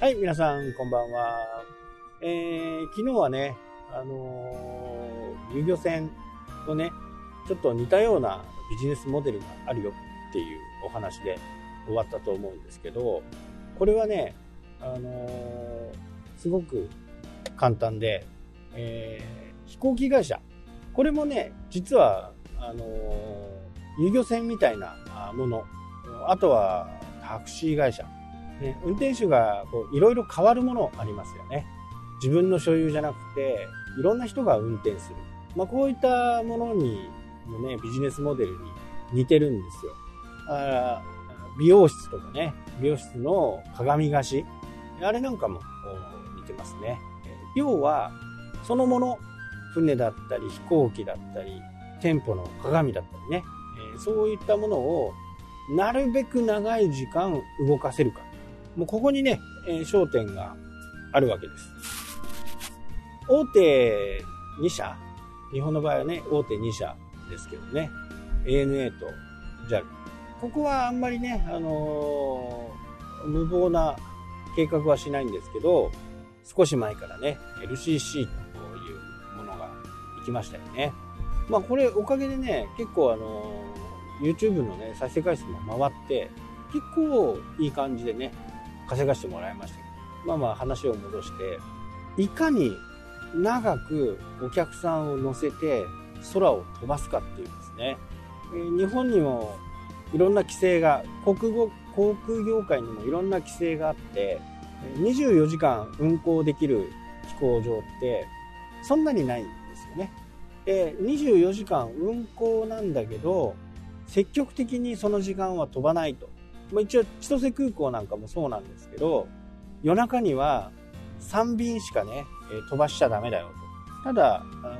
はい、皆さん、こんばんは。えー、昨日はね、あのー、遊漁船とね、ちょっと似たようなビジネスモデルがあるよっていうお話で終わったと思うんですけど、これはね、あのー、すごく簡単で、えー、飛行機会社。これもね、実は、あの、遊漁船みたいなもの。あとはタクシー会社。運転手がいろいろ変わるものありますよね。自分の所有じゃなくて、いろんな人が運転する。まあ、こういったものに、のね、ビジネスモデルに似てるんですよ。あ美容室とかね、美容室の鏡貸し。あれなんかも似てますね。要は、そのもの、船だったり飛行機だったり、店舗の鏡だったりね、そういったものをなるべく長い時間動かせるか。もうここにね、えー、焦点があるわけです。大手2社、日本の場合はね、大手2社ですけどね、ANA と JAL。ここはあんまりね、あのー、無謀な計画はしないんですけど、少し前からね、LCC というものが行きましたよね。まあこれおかげでね、結構あのー、YouTube のね、再生回数も回って、結構いい感じでね、稼がしてもらいました、まあまあ話を戻して、いかに長くお客さんを乗せて空を飛ばすかっていうんですね。日本にもいろんな規制が、国語、航空業界にもいろんな規制があって、24時間運航できる飛行場ってそんなにないんですよね。で、24時間運航なんだけど、積極的にその時間は飛ばないと。ま、一応千歳空港なんかもそうなんですけど夜中には3便しかね、飛ばしちゃダメだよと。ただあの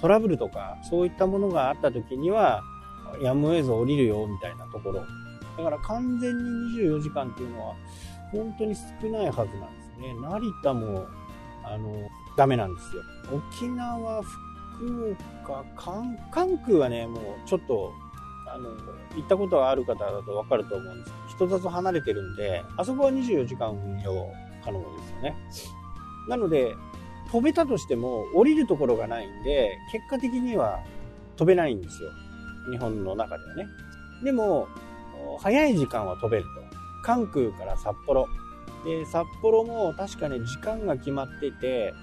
トラブルとかそういったものがあった時にはやむを得ず降りるよみたいなところ。だから完全に24時間っていうのは本当に少ないはずなんですね。成田もあのダメなんですよ。沖縄福岡関空はねもうちょっとあの、行ったことがある方だとわかると思うんですけど、人里離れてるんで、あそこは24時間運用可能ですよね。なので、飛べたとしても降りるところがないんで、結果的には飛べないんですよ。日本の中ではね。でも、早い時間は飛べると。関空から札幌。で、札幌も確かね、時間が決まってて、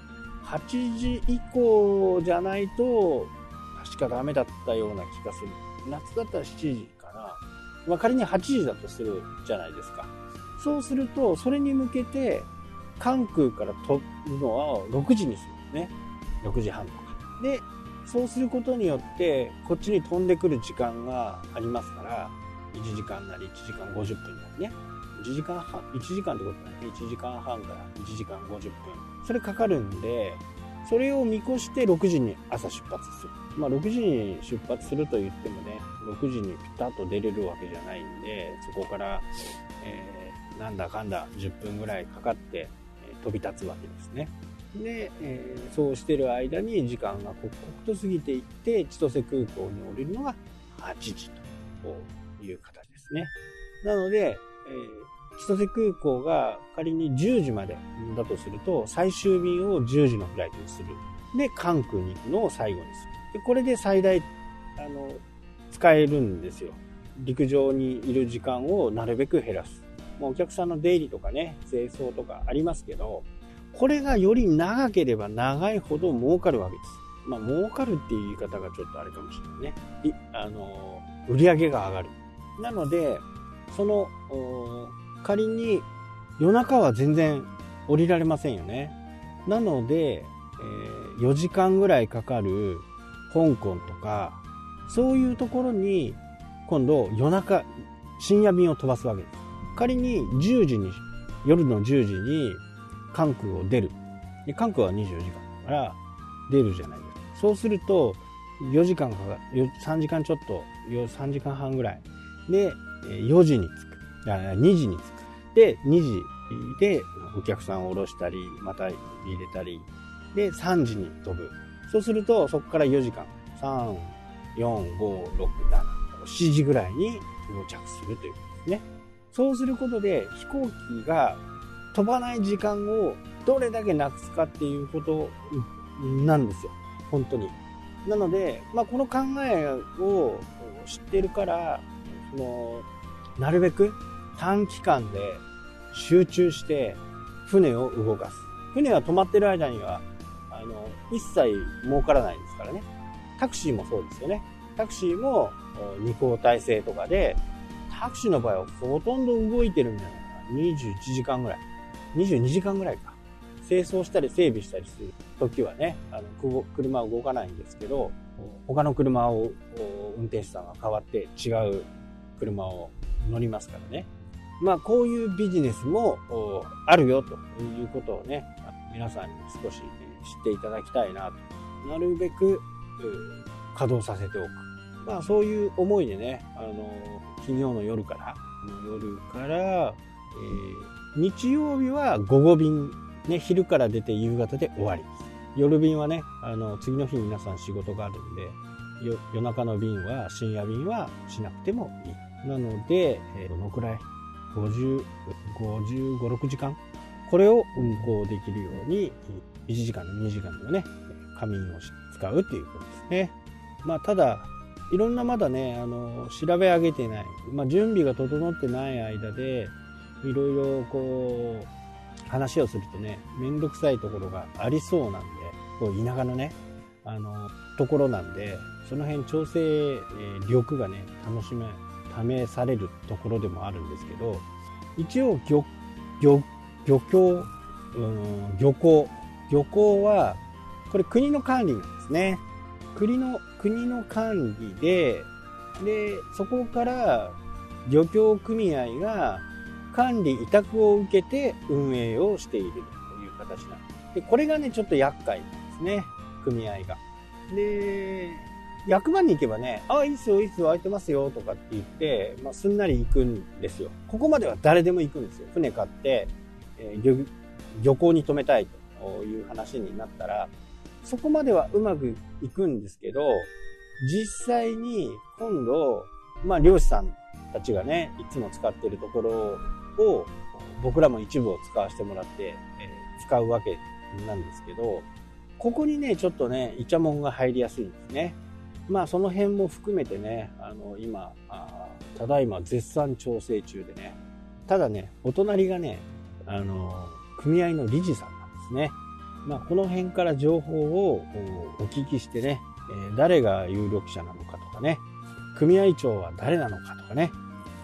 8時以降じゃないと、確かダメだったような気がする。夏だったら7時かな。ま、仮に8時だとするじゃないですか。そうすると、それに向けて、関空から飛ぶのは6時にするんですね。6時半とか。で、そうすることによって、こっちに飛んでくる時間がありますから、1時間なり1時間50分なりね。1時間半、1時間ってことだね。1時間半から1時間50分。それかかるんで、それを見越して6時に朝出発する。まあ、6時に出発すると言ってもね、6時にピタッと出れるわけじゃないんで、そこから、えー、なんだかんだ10分ぐらいかかって、え、飛び立つわけですね。で、えー、そうしてる間に時間が刻々と過ぎていって、千歳空港に降りるのが8時という形ですね。なので、えー、千歳空港が仮に10時までだとすると、最終便を10時のフライトにする。で、関空に行くのを最後にする。でこれで最大あの使えるんですよ。陸上にいる時間をなるべく減らす、まあ、お客さんの出入りとかね清掃とかありますけどこれがより長ければ長いほど儲かるわけです。まあ儲かるっていう言い方がちょっとあれかもしれないね。いあの売り上げが上がる。なのでその仮に夜中は全然降りられませんよねなので、えー、4時間ぐらいかかる香港とか、そういうところに、今度夜中、深夜便を飛ばすわけです。仮に10時に、夜の10時に関空を出る。で関空は24時間だから出るじゃないですか。そうすると、4時間かかる、3時間ちょっと、3時間半ぐらい。で、4時に着く。2時に着く。で、2時でお客さんを降ろしたり、また入れたり、で、3時に飛ぶ。そうすると、そこから4時間、3、4、5、6、7、7時ぐらいに到着するということですね。そうすることで飛行機が飛ばない時間をどれだけなくすかっていうことなんですよ。本当に。なので、まあ、この考えを知ってるから、その、なるべく短期間で集中して船を動かす。船は止まってる間には、あの、一切儲からないですからね。タクシーもそうですよね。タクシーも二交代制とかで、タクシーの場合はほとんど動いてるんじゃないかな。21時間ぐらい。22時間ぐらいか。清掃したり整備したりする時はね、あの、車は動かないんですけど、他の車を運転手さんが変わって違う車を乗りますからね。まあ、こういうビジネスもあるよということをね、皆さんに少し知っていただきたいなと。なるべく稼働させておく。まあ、そういう思いでね、あの、金曜の夜から、夜から、えー、日曜日は午後便、ね、昼から出て夕方で終わり。夜便はね、あの、次の日皆さん仕事があるんで、夜中の便は、深夜便はしなくてもいい。なので、えー、どのくらい ?50、55、6時間？これを運行できるように、1時間で2時間でね、仮眠を使うっていうことですね。まあ、ただ、いろんなまだね、あの、調べ上げてない、まあ、準備が整ってない間で、いろいろこう、話をするとね、めんどくさいところがありそうなんで、こう、田舎のね、あの、ところなんで、その辺調整力がね、楽しめ、試されるところでもあるんですけど、一応漁、漁、漁協、うん、漁港、漁港は、これ国の管理なんですね。国の国の管理で、で、そこから漁協組合が管理委託を受けて運営をしているという形なんで、これがね、ちょっと厄介なんですね、組合が。で、役場に行けばね、ああ、いいっすよ、いいっすよ、空いてますよ、とかって言って、まあ、すんなり行くんですよ。ここまでは誰でも行くんですよ。船買って、えー、漁、漁港に止めたいという話になったら、そこまではうまくいくんですけど、実際に今度、まあ漁師さんたちがね、いつも使ってるところを僕らも一部を使わせてもらって、えー、使うわけなんですけど、ここにね、ちょっとね、イチャモンが入りやすいんですね。まあその辺も含めてね、あの、今、あただいま絶賛調整中でね、ただね、お隣がね、あの、組合の理事さんなんですね。まあ、この辺から情報をお聞きしてね、え誰が有力者なのかとかね、組合長は誰なのかとかね、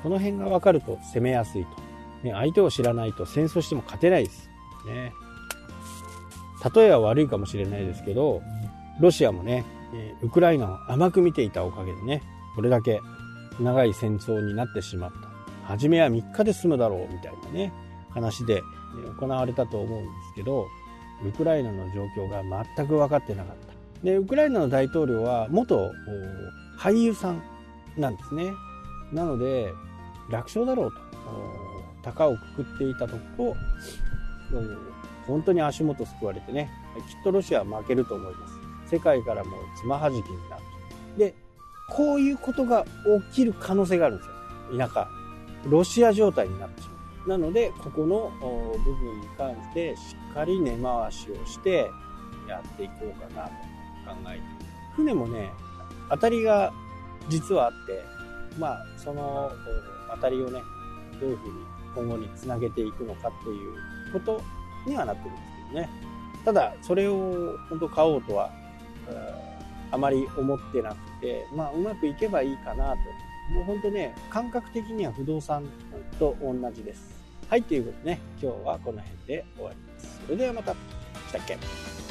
この辺が分かると攻めやすいと。ね、相手を知らないと戦争しても勝てないです。ね。例えは悪いかもしれないですけど、ロシアもね、ウクライナを甘く見ていたおかげでね、これだけ長い戦争になってしまった。初めは3日で済むだろうみたいなね、話で行われたと思うんですけど、ウクライナの状況が全く分かってなかった。で、ウクライナの大統領は元俳優さんなんですね。なので、楽勝だろうと、高をくくっていたところ、本当に足元救われてね、きっとロシアは負けると思います。世界からもつまはじきになる。で、こういうことが起きる可能性があるんですよ。田舎。ロシア状態になってしまう。なので、ここの部分に関してしっかり根回しをしてやっていこうかなと考えて船もね、当たりが実はあって、まあ、その当たりをね、どういうふうに今後につなげていくのかっていうことにはなってるんですけどね。ただ、それを本当買おうとは、あまり思ってなくて、まあ、うまくいけばいいかなと。もうほんとね、感覚的には不動産と同じです。はい、ということでね、今日はこの辺で終わります。それではまた。来たっけ？